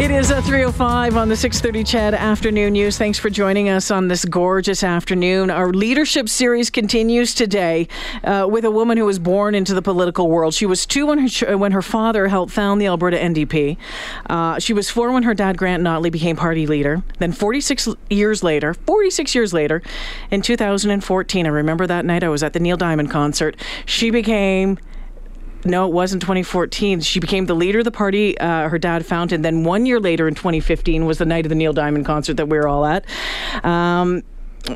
It is a 305 on the 630 CHED Afternoon News. Thanks for joining us on this gorgeous afternoon. Our leadership series continues today uh, with a woman who was born into the political world. She was two when her, when her father helped found the Alberta NDP. Uh, she was four when her dad, Grant Notley, became party leader. Then 46 years later, 46 years later, in 2014, I remember that night I was at the Neil Diamond concert, she became no, it wasn't 2014. She became the leader of the party uh, her dad founded. And then one year later in 2015 was the night of the Neil Diamond concert that we were all at. Um,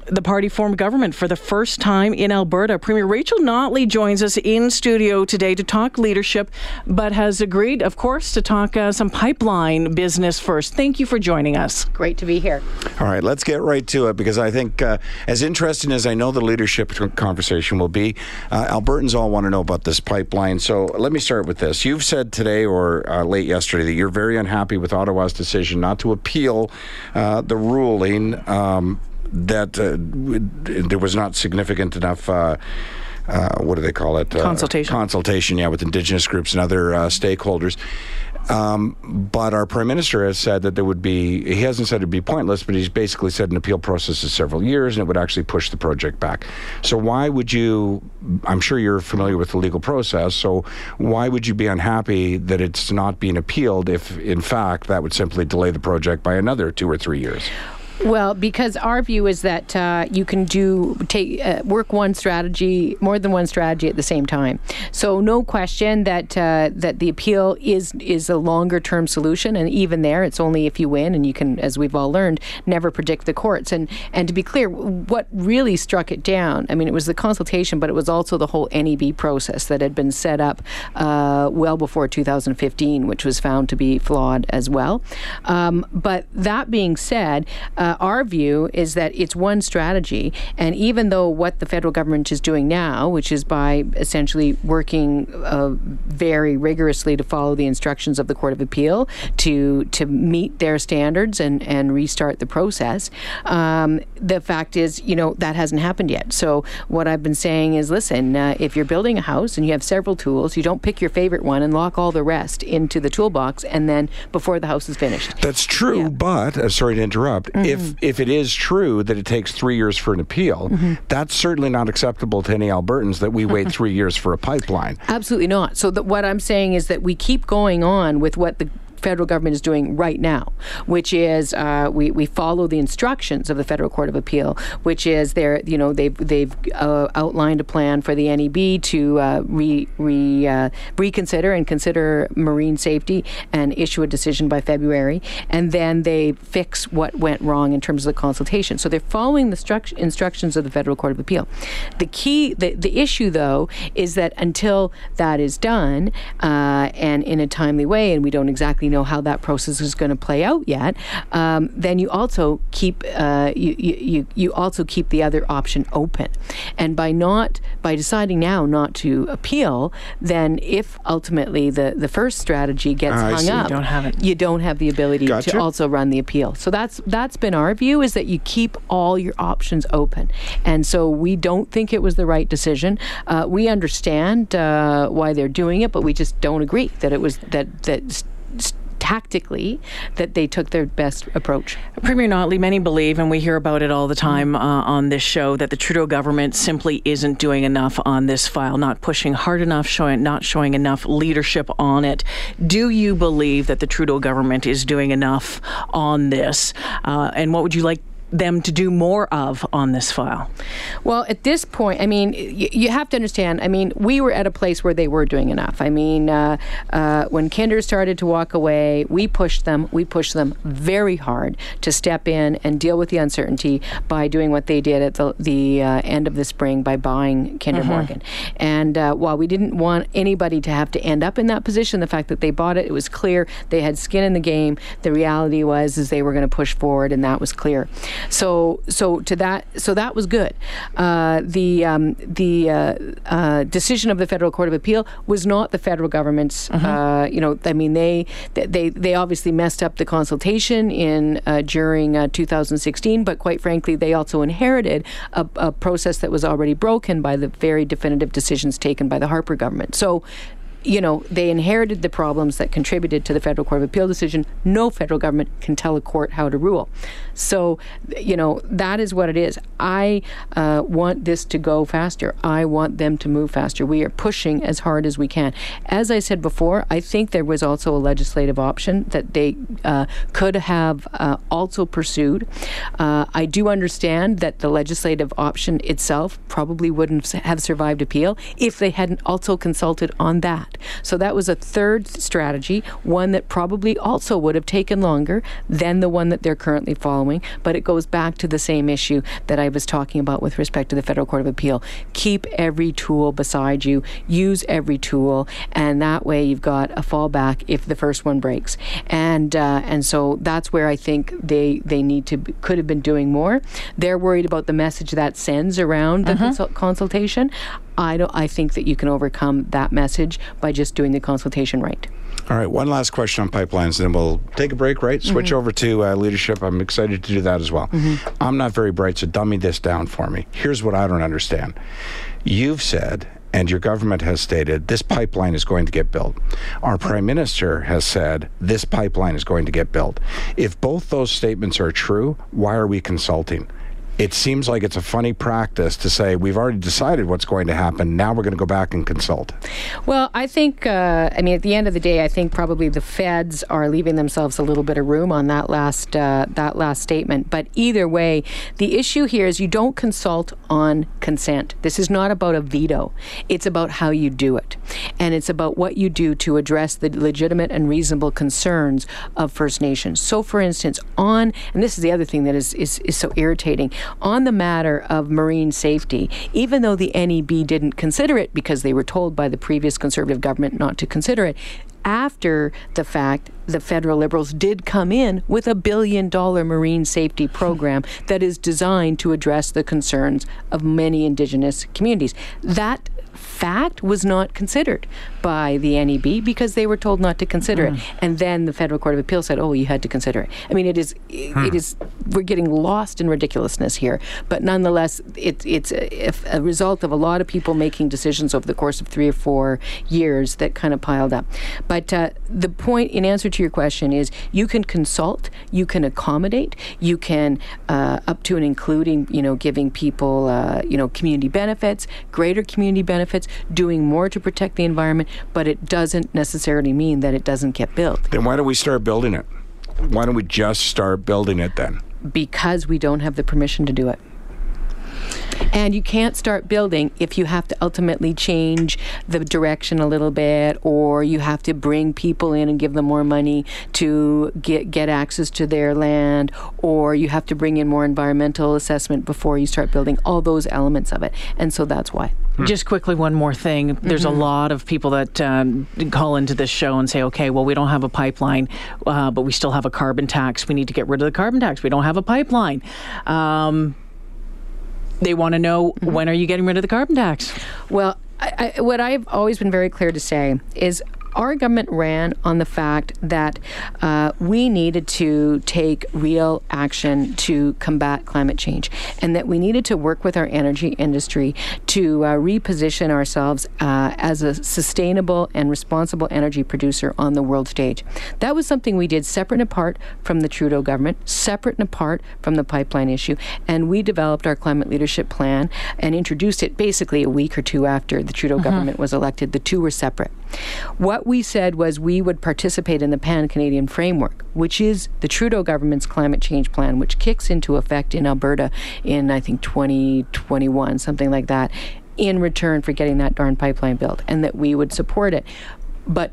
the party formed government for the first time in Alberta. Premier Rachel Notley joins us in studio today to talk leadership, but has agreed, of course, to talk uh, some pipeline business first. Thank you for joining us. Great to be here. All right, let's get right to it because I think, uh, as interesting as I know the leadership conversation will be, uh, Albertans all want to know about this pipeline. So let me start with this. You've said today or uh, late yesterday that you're very unhappy with Ottawa's decision not to appeal uh, the ruling. Um, that uh, there was not significant enough. Uh, uh, what do they call it? Uh, consultation. Consultation, yeah, with Indigenous groups and other uh, stakeholders. Um, but our prime minister has said that there would be, he hasn't said it'd be pointless, but he's basically said an appeal process is several years and it would actually push the project back. So, why would you, I'm sure you're familiar with the legal process, so why would you be unhappy that it's not being appealed if, in fact, that would simply delay the project by another two or three years? Well, because our view is that uh, you can do take uh, work one strategy, more than one strategy at the same time. So no question that uh, that the appeal is is a longer term solution, and even there, it's only if you win, and you can, as we've all learned, never predict the courts. And and to be clear, what really struck it down, I mean, it was the consultation, but it was also the whole NEB process that had been set up uh, well before 2015, which was found to be flawed as well. Um, but that being said. Uh, our view is that it's one strategy, and even though what the federal government is doing now, which is by essentially working uh, very rigorously to follow the instructions of the Court of Appeal to to meet their standards and and restart the process, um, the fact is, you know, that hasn't happened yet. So what I've been saying is, listen, uh, if you're building a house and you have several tools, you don't pick your favorite one and lock all the rest into the toolbox, and then before the house is finished. That's true, yeah. but uh, sorry to interrupt. Mm-hmm if if it is true that it takes three years for an appeal, mm-hmm. that's certainly not acceptable to any Albertans that we wait three years for a pipeline. Absolutely not. So what I'm saying is that we keep going on with what the federal government is doing right now, which is uh, we, we follow the instructions of the Federal Court of Appeal, which is they're you know they've they've uh, outlined a plan for the NEB to uh, re, re uh, reconsider and consider marine safety and issue a decision by February, and then they fix what went wrong in terms of the consultation. So they're following the stru- instructions of the Federal Court of Appeal. The key, the, the issue though, is that until that is done uh, and in a timely way, and we don't exactly know how that process is going to play out yet, um, then you also keep uh, you, you you also keep the other option open. And by not by deciding now not to appeal, then if ultimately the the first strategy gets uh, hung up, you don't have it. You don't have the ability gotcha. to also run the appeal. So that's that's been our view is that you keep all your options open. And so we don't think it was the right decision. Uh, we understand uh, why they're doing it, but we just don't agree that it was that that tactically that they took their best approach. Premier Notley, many believe, and we hear about it all the time uh, on this show, that the Trudeau government simply isn't doing enough on this file, not pushing hard enough, showing not showing enough leadership on it. Do you believe that the Trudeau government is doing enough on this? Uh, and what would you like them to do more of on this file? Well, at this point, I mean, y- you have to understand. I mean, we were at a place where they were doing enough. I mean, uh, uh, when Kinder started to walk away, we pushed them. We pushed them very hard to step in and deal with the uncertainty by doing what they did at the, the uh, end of the spring by buying Kinder mm-hmm. Morgan. And uh, while we didn't want anybody to have to end up in that position, the fact that they bought it, it was clear they had skin in the game. The reality was is they were going to push forward, and that was clear. So so to that so that was good. Uh, the um, the uh, uh, decision of the federal court of appeal was not the federal government's. Uh, you know, I mean they they they obviously messed up the consultation in uh, during uh, 2016, but quite frankly, they also inherited a, a process that was already broken by the very definitive decisions taken by the Harper government. So you know, they inherited the problems that contributed to the Federal Court of Appeal decision. No federal government can tell a court how to rule. So, you know, that is what it is. I uh, want this to go faster. I want them to move faster. We are pushing as hard as we can. As I said before, I think there was also a legislative option that they uh, could have uh, also pursued. Uh, I do understand that the legislative option itself probably wouldn't have survived appeal if they hadn't also consulted on that. So that was a third strategy, one that probably also would have taken longer than the one that they're currently following. But it goes back to the same issue that I was talking about with respect to the Federal Court of Appeal. Keep every tool beside you, use every tool, and that way you've got a fallback if the first one breaks. And uh, and so that's where I think they they need to could have been doing more. They're worried about the message that sends around the mm-hmm. consul- consultation. I don't. I think that you can overcome that message by just doing the consultation right. All right, one last question on pipelines, and then we'll take a break, right? Switch mm-hmm. over to uh, leadership. I'm excited to do that as well. Mm-hmm. I'm not very bright, so dummy this down for me. Here's what I don't understand. You've said, and your government has stated, this pipeline is going to get built. Our prime minister has said, this pipeline is going to get built. If both those statements are true, why are we consulting? It seems like it's a funny practice to say we've already decided what's going to happen. Now we're going to go back and consult. Well, I think uh, I mean at the end of the day, I think probably the feds are leaving themselves a little bit of room on that last uh, that last statement. But either way, the issue here is you don't consult on consent. This is not about a veto. It's about how you do it, and it's about what you do to address the legitimate and reasonable concerns of First Nations. So, for instance, on and this is the other thing that is is, is so irritating on the matter of marine safety, even though the NEB didn't consider it because they were told by the previous Conservative government not to consider it, after the fact, the federal liberals did come in with a billion dollar marine safety program that is designed to address the concerns of many Indigenous communities. That fact was not considered by the NEB because they were told not to consider mm. it. And then the Federal Court of Appeal said, "Oh, you had to consider it." I mean, it is hmm. it is we're getting lost in ridiculousness here, but nonetheless, it, it's a, a, result of a lot of people making decisions over the course of three or four years that kind of piled up. But uh, the point, in answer to your question, is you can consult, you can accommodate, you can uh, up to and including, you know, giving people, uh, you know, community benefits, greater community benefits, doing more to protect the environment, but it doesn't necessarily mean that it doesn't get built. Then why don't we start building it? Why don't we just start building it then? Because we don't have the permission to do it. And you can't start building if you have to ultimately change the direction a little bit, or you have to bring people in and give them more money to get get access to their land, or you have to bring in more environmental assessment before you start building. All those elements of it, and so that's why. Hmm. Just quickly, one more thing. There's mm-hmm. a lot of people that um, call into this show and say, okay, well, we don't have a pipeline, uh, but we still have a carbon tax. We need to get rid of the carbon tax. We don't have a pipeline. Um, they want to know mm-hmm. when are you getting rid of the carbon tax? Well, I, I, what I've always been very clear to say is our government ran on the fact that uh, we needed to take real action to combat climate change and that we needed to work with our energy industry to uh, reposition ourselves uh, as a sustainable and responsible energy producer on the world stage. That was something we did separate and apart from the Trudeau government, separate and apart from the pipeline issue, and we developed our climate leadership plan and introduced it basically a week or two after the Trudeau mm-hmm. government was elected. The two were separate. What we said was we would participate in the Pan Canadian Framework, which is the Trudeau government's climate change plan, which kicks into effect in Alberta in, I think, 2021, something like that, in return for getting that darn pipeline built, and that we would support it. But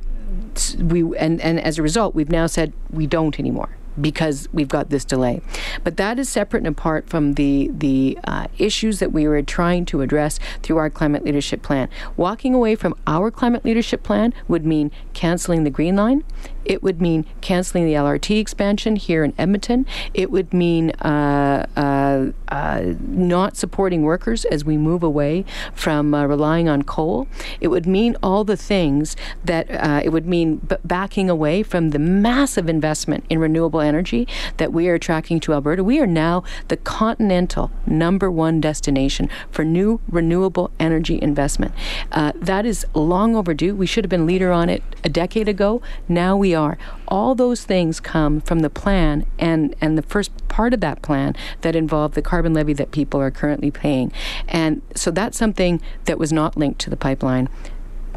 we and, and as a result, we've now said we don't anymore because we've got this delay. But that is separate and apart from the the uh, issues that we were trying to address through our climate leadership plan. Walking away from our climate leadership plan would mean canceling the Green Line. It would mean canceling the LRT expansion here in Edmonton. It would mean uh, uh, uh, not supporting workers as we move away from uh, relying on coal. It would mean all the things that uh, it would mean b- backing away from the massive investment in renewable energy that we are attracting to Alberta. We are now the continental number one destination for new renewable energy investment. Uh, that is long overdue. We should have been leader on it a decade ago. Now we are. All those things come from the plan and, and the first part of that plan that involved the carbon levy that people are currently paying. And so that's something that was not linked to the pipeline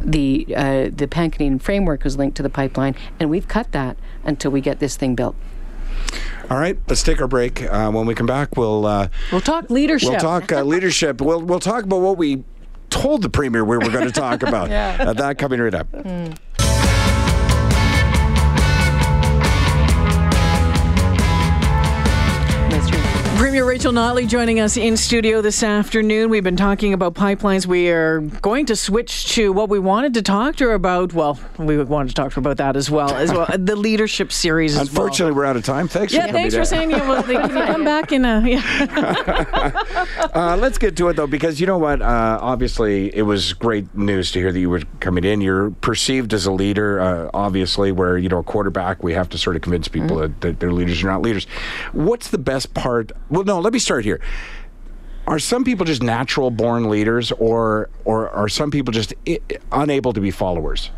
the uh, the Pan Canadian framework was linked to the pipeline, and we've cut that until we get this thing built. All right, let's take our break. Uh, when we come back, we'll uh, We'll talk leadership. we'll talk uh, leadership. We'll we'll talk about what we told the premier we were going to talk about. Uh, that coming right up. That's Premier Rachel Notley joining us in studio this afternoon. We've been talking about pipelines. We are going to switch to what we wanted to talk to her about. Well, we wanted to talk to her about that as well, as well the leadership series. As well. Unfortunately, we're out of time. Thanks Yeah, for thanks for saying you. Well, can you come back in a? Yeah. Uh, let's get to it though, because you know what? Uh, obviously, it was great news to hear that you were coming in. You're perceived as a leader, uh, obviously, where you know a quarterback, we have to sort of convince people that, that they're leaders or not leaders. What's the best part? Well, no, let me start here. Are some people just natural born leaders, or or are some people just I- unable to be followers?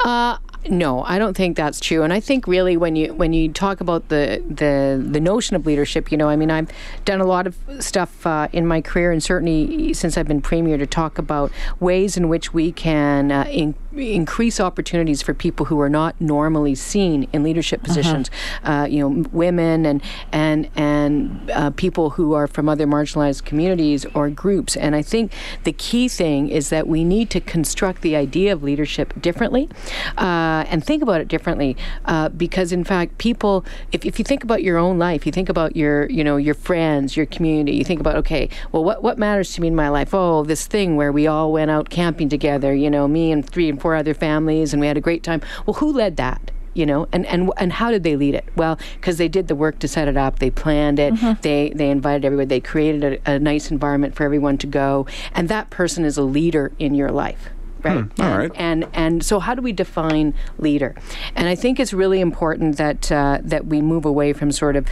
Uh, no, I don't think that's true. And I think really when you when you talk about the the the notion of leadership, you know, I mean, I've done a lot of stuff uh, in my career, and certainly since I've been premier, to talk about ways in which we can uh, in, increase opportunities for people who are not normally seen in leadership positions. Uh, you know, women and and and uh, people who are from other marginalized communities or groups. And I think the key thing is that we need to construct the idea of leadership differently uh, and think about it differently. Uh, because in fact, people, if, if you think about your own life, you think about your you know your friends, your community. You think about okay, well, what what matters to me in my life? Oh, this thing where we all went out camping together. You know, me and three and four other families, and we had a great time. Well, who led that? you know and and and how did they lead it well because they did the work to set it up they planned it they they invited everybody they created a, a nice environment for everyone to go and that person is a leader in your life right all and, right. and and so how do we define leader and i think it's really important that uh, that we move away from sort of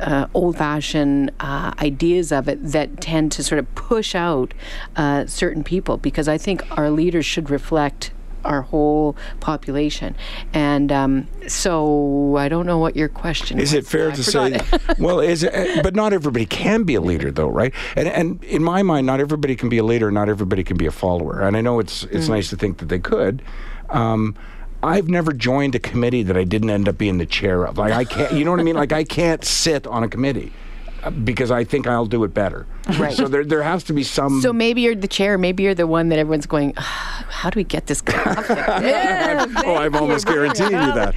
uh, old-fashioned uh, ideas of it that tend to sort of push out uh, certain people because i think our leaders should reflect our whole population and um, so i don't know what your question Is Is it fair to say? well, is it, but not everybody can be a leader, though, right? And and in my mind, not everybody can be a leader. Not everybody can be a follower. And I know it's it's Mm. nice to think that they could. Um, I've never joined a committee that I didn't end up being the chair of. Like I can't, you know what I mean? Like I can't sit on a committee because I think I'll do it better. Right. So there there has to be some. so maybe you're the chair maybe you're the one that everyone's going "Ah, how do we get this guy off oh, I'm almost guaranteeing you that.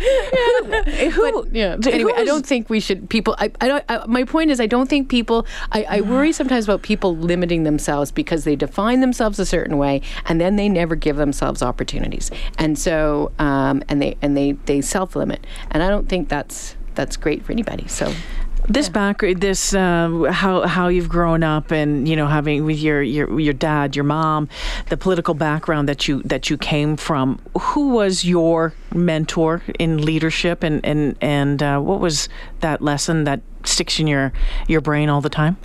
Who? yeah. Anyway, who I don't think we should. People. I. I don't. I, my point is, I don't think people. I, I worry sometimes about people limiting themselves because they define themselves a certain way and then they never give themselves opportunities. And so, um, and they and they they self limit. And I don't think that's that's great for anybody. So. This back, this um, how how you've grown up, and you know having with your your your dad, your mom, the political background that you that you came from. Who was your mentor in leadership, and and and uh, what was that lesson that sticks in your your brain all the time?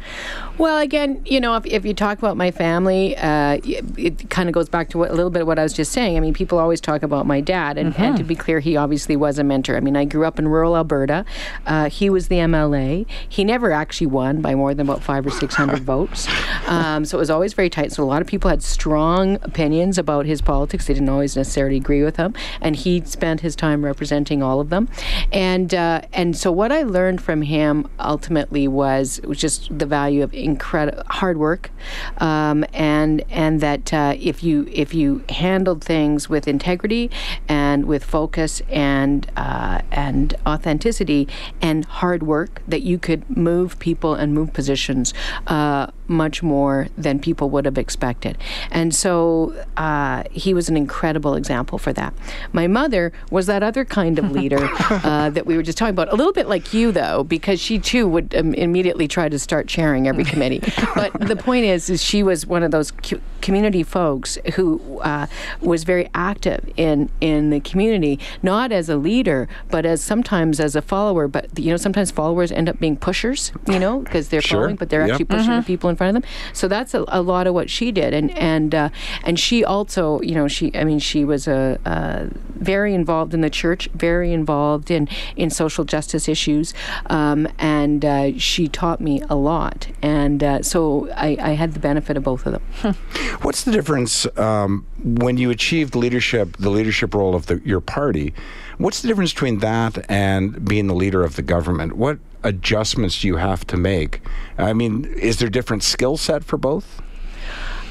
Well, again, you know, if, if you talk about my family, uh, it, it kind of goes back to what, a little bit of what I was just saying. I mean, people always talk about my dad, and, and to be clear, he obviously was a mentor. I mean, I grew up in rural Alberta. Uh, he was the MLA. He never actually won by more than about five or six hundred votes. Um, so it was always very tight. So a lot of people had strong opinions about his politics. They didn't always necessarily agree with him, and he spent his time representing all of them. And uh, and so what I learned from him ultimately was was just the value of incredible hard work, um, and and that uh, if you if you handled things with integrity and with focus and uh, and authenticity and hard work, that you could move people and move positions uh, much more than people would have expected. And so uh, he was an incredible example for that. My mother was that other kind of leader uh, that we were just talking about, a little bit like you, though, because she too would um, immediately try to start chairing every committee. but the point is, is she was one of those cu- community folks who uh, was very active in in the community, not as a leader, but as sometimes as a follower. But you know, sometimes followers end up being pushers, you know, because they're Sure. following, but they're Yep. actually pushing the people in front of them. So that's a, a lot of what she did, and and uh, and she also, you know, she I mean, she was a, uh very involved in the church, very involved in in social justice issues, um, and uh, she taught me a lot, and uh, so I, I had the benefit of both of them. What's the difference um, when you achieved leadership, the leadership role of the, your party? What's the difference between that and being the leader of the government? What adjustments do you have to make? I mean, is there different skill set for both?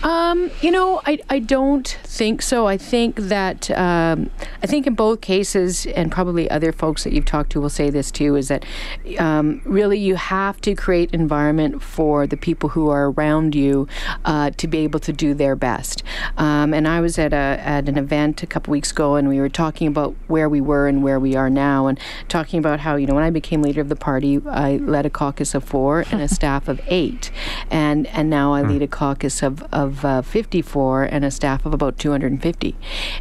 Um, you know, I, I don't think so. I think that um, I think in both cases, and probably other folks that you've talked to will say this too, is that um, really you have to create environment for the people who are around you uh, to be able to do their best. Um, and I was at a at an event a couple weeks ago, and we were talking about where we were and where we are now, and talking about how you know when I became leader of the party, I led a caucus of four and a staff of eight, and and now I lead a caucus of of uh, 54 and a staff of about 250,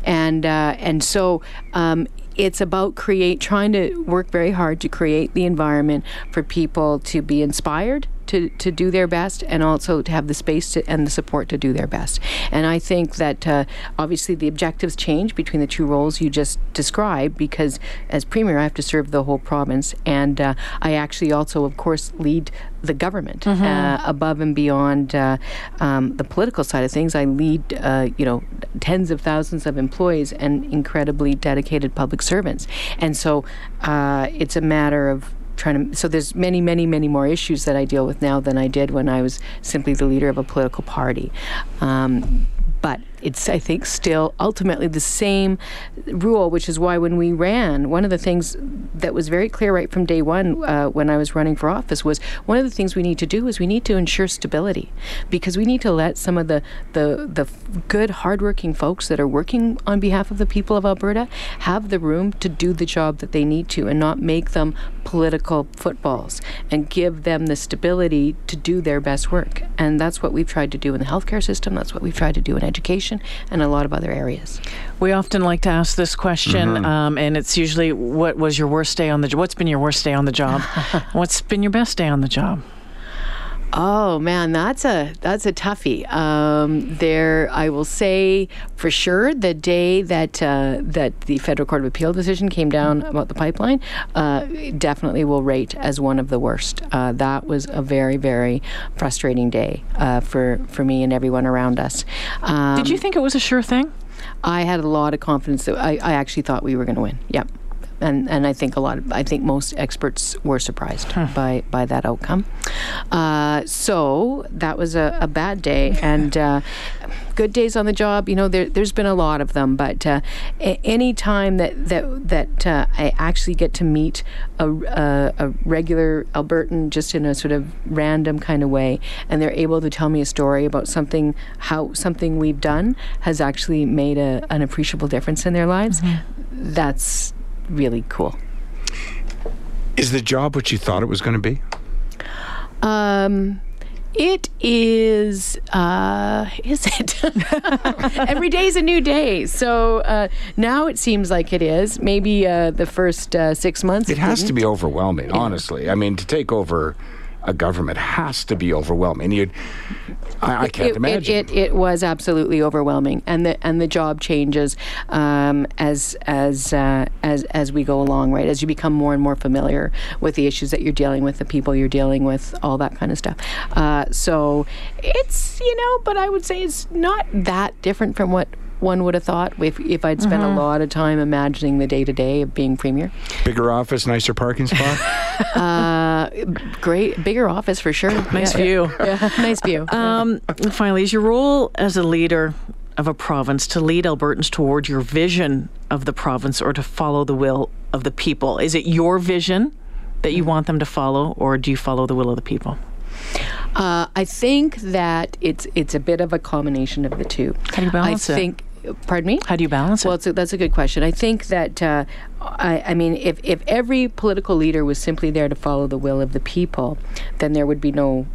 and uh, and so. Um, it's about create trying to work very hard to create the environment for people to be inspired to, to do their best and also to have the space to, and the support to do their best. And I think that uh, obviously the objectives change between the two roles you just described because as premier I have to serve the whole province and uh, I actually also of course lead the government uh, above and beyond uh, um, the political side of things. I lead uh, you know tens of thousands of employees and incredibly dedicated public servants. And so uh, it's a matter of trying to so there's many many many more issues that I deal with now than I did when I was simply the leader of a political party. Um, but it's I think still ultimately the same rule which is why when we ran one of the things that was very clear right from day one uh, when I was running for office was one of the things we need to do is we need to ensure stability because we need to let some of the the the good hardworking folks that are working on behalf of the people of Alberta have the room to do the job that they need to and not make them political footballs and give them the stability to do their best work. And that's what we've tried to do in the healthcare system. That's what we've tried to do in education and a lot of other areas. We often like to ask this question, um, and it's usually, "What was your worst day on the? What's been your worst day on the job? What's been your best day on the job?" Oh man, that's a that's a toughie. Um, there, I will say for sure, the day that uh, that the federal court of appeal decision came down about the pipeline, uh, definitely will rate as one of the worst. Uh, that was a very very frustrating day uh, for for me and everyone around us. Um, Did you think it was a sure thing? I had a lot of confidence that I, I actually thought we were going to win. Yep. And, and I think a lot of I think most experts were surprised by, by that outcome. Uh, so that was a, a bad day and uh, good days on the job. You know there there's been a lot of them, but uh, a- any time that that that uh, I actually get to meet a, a, a regular Albertan just in a sort of random kind of way, and they're able to tell me a story about something how something we've done has actually made a, an appreciable difference in their lives. That's really cool. Is the job what you thought it was going to be? Um, it is. Uh, is it? Every day is a new day. So uh, now it seems like it is. Maybe uh, the first uh, six months. It has to didn't. be overwhelming, honestly. I mean, to take over a government has to be overwhelming. You, I, I can't it, imagine. It, it, it was absolutely overwhelming, and the and the job changes um, as as uh, as as we go along, right? As you become more and more familiar with the issues that you're dealing with, the people you're dealing with, all that kind of stuff. Uh, so it's you know, but I would say it's not that different from what one would have thought if, if I'd spent Mm-hmm. a lot of time imagining the day to day of being premier. Bigger office, nicer parking spot. Uh, great, bigger office for sure. Nice Yeah, view. Yeah, yeah, nice view. Um, finally, is your role as a leader of a province to lead Albertans toward your vision of the province or to follow the will of the people? Is it your vision that you want them to follow, or do you follow the will of the people? Uh, I think that it's it's a bit of a combination of the two. How do you balance I it? think. Pardon me. How do you balance Well, it? a, that's a good question. I think that uh, I, I mean, if if every political leader was simply there to follow the will of the people, then there would be no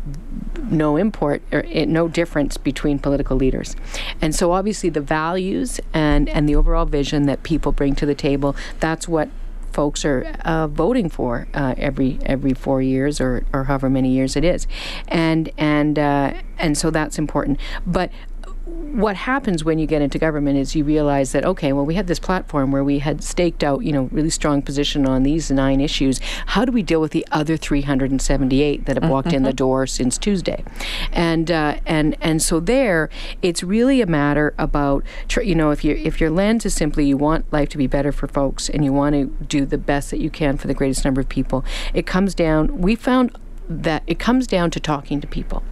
no import or no difference between political leaders. And so, obviously, the values and and the overall vision that people bring to the table, that's what folks are uh, voting for uh, every every four years or, or however many years it is, and and uh, and so that's important. But what happens when you get into government is you realize that okay well we had this platform where we had staked out you know really strong position on these nine issues. How do we deal with the other 378 that have walked in the door since tuesday? And uh, and and so there it's really a matter about tr- you know if you if your lens is simply you want life to be better for folks and you want to do the best that you can for the greatest number of people it comes down we found that it comes down to talking to people.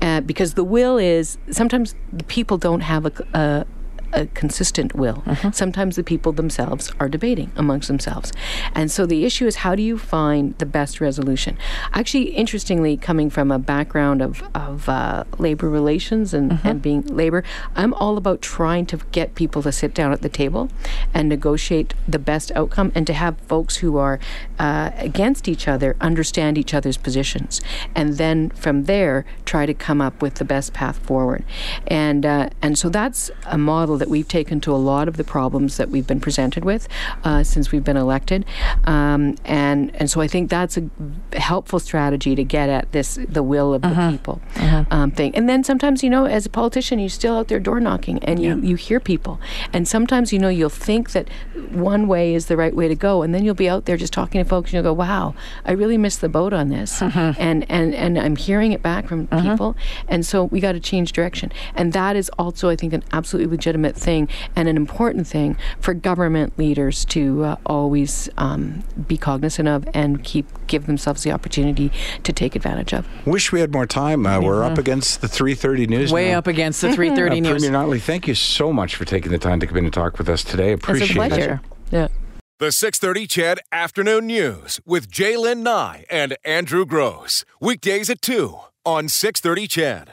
Uh, because the will is sometimes the people don't have a, a a consistent will. Sometimes the people themselves are debating amongst themselves. And so the issue is how do you find the best resolution? Actually, interestingly, coming from a background of, of uh, labor relations and, and being labor, I'm all about trying to get people to sit down at the table and negotiate the best outcome and to have folks who are uh, against each other understand each other's positions. And then from there, try to come up with the best path forward. And, uh, and so that's a model that we've taken to a lot of the problems that we've been presented with uh, since we've been elected. Um, and, and so I think that's a helpful strategy to get at this, the will of the people um, thing. And then sometimes, you know, as a politician, you're still out there door knocking and you, you hear people. And sometimes, you know, you'll think that one way is the right way to go. And then you'll be out there just talking to folks and you'll go, wow, I really missed the boat on this. And, and, and I'm hearing it back from people. And so we got to change direction. And that is also, I think, an absolutely legitimate thing and an important thing for government leaders to uh, always um, be cognizant of and keep give themselves the opportunity to take advantage of. Wish we had more time. Uh, We're up against the 3:30 news. Way now. up against the 3:30 Uh, news. Premier Notley, thank you so much for taking the time to come in and talk with us today. Appreciate it's a pleasure. it. Yeah. The 630 CHED Afternoon News with J'lyn Nye and Andrew Grose. Weekdays at 2 on 630 CHED.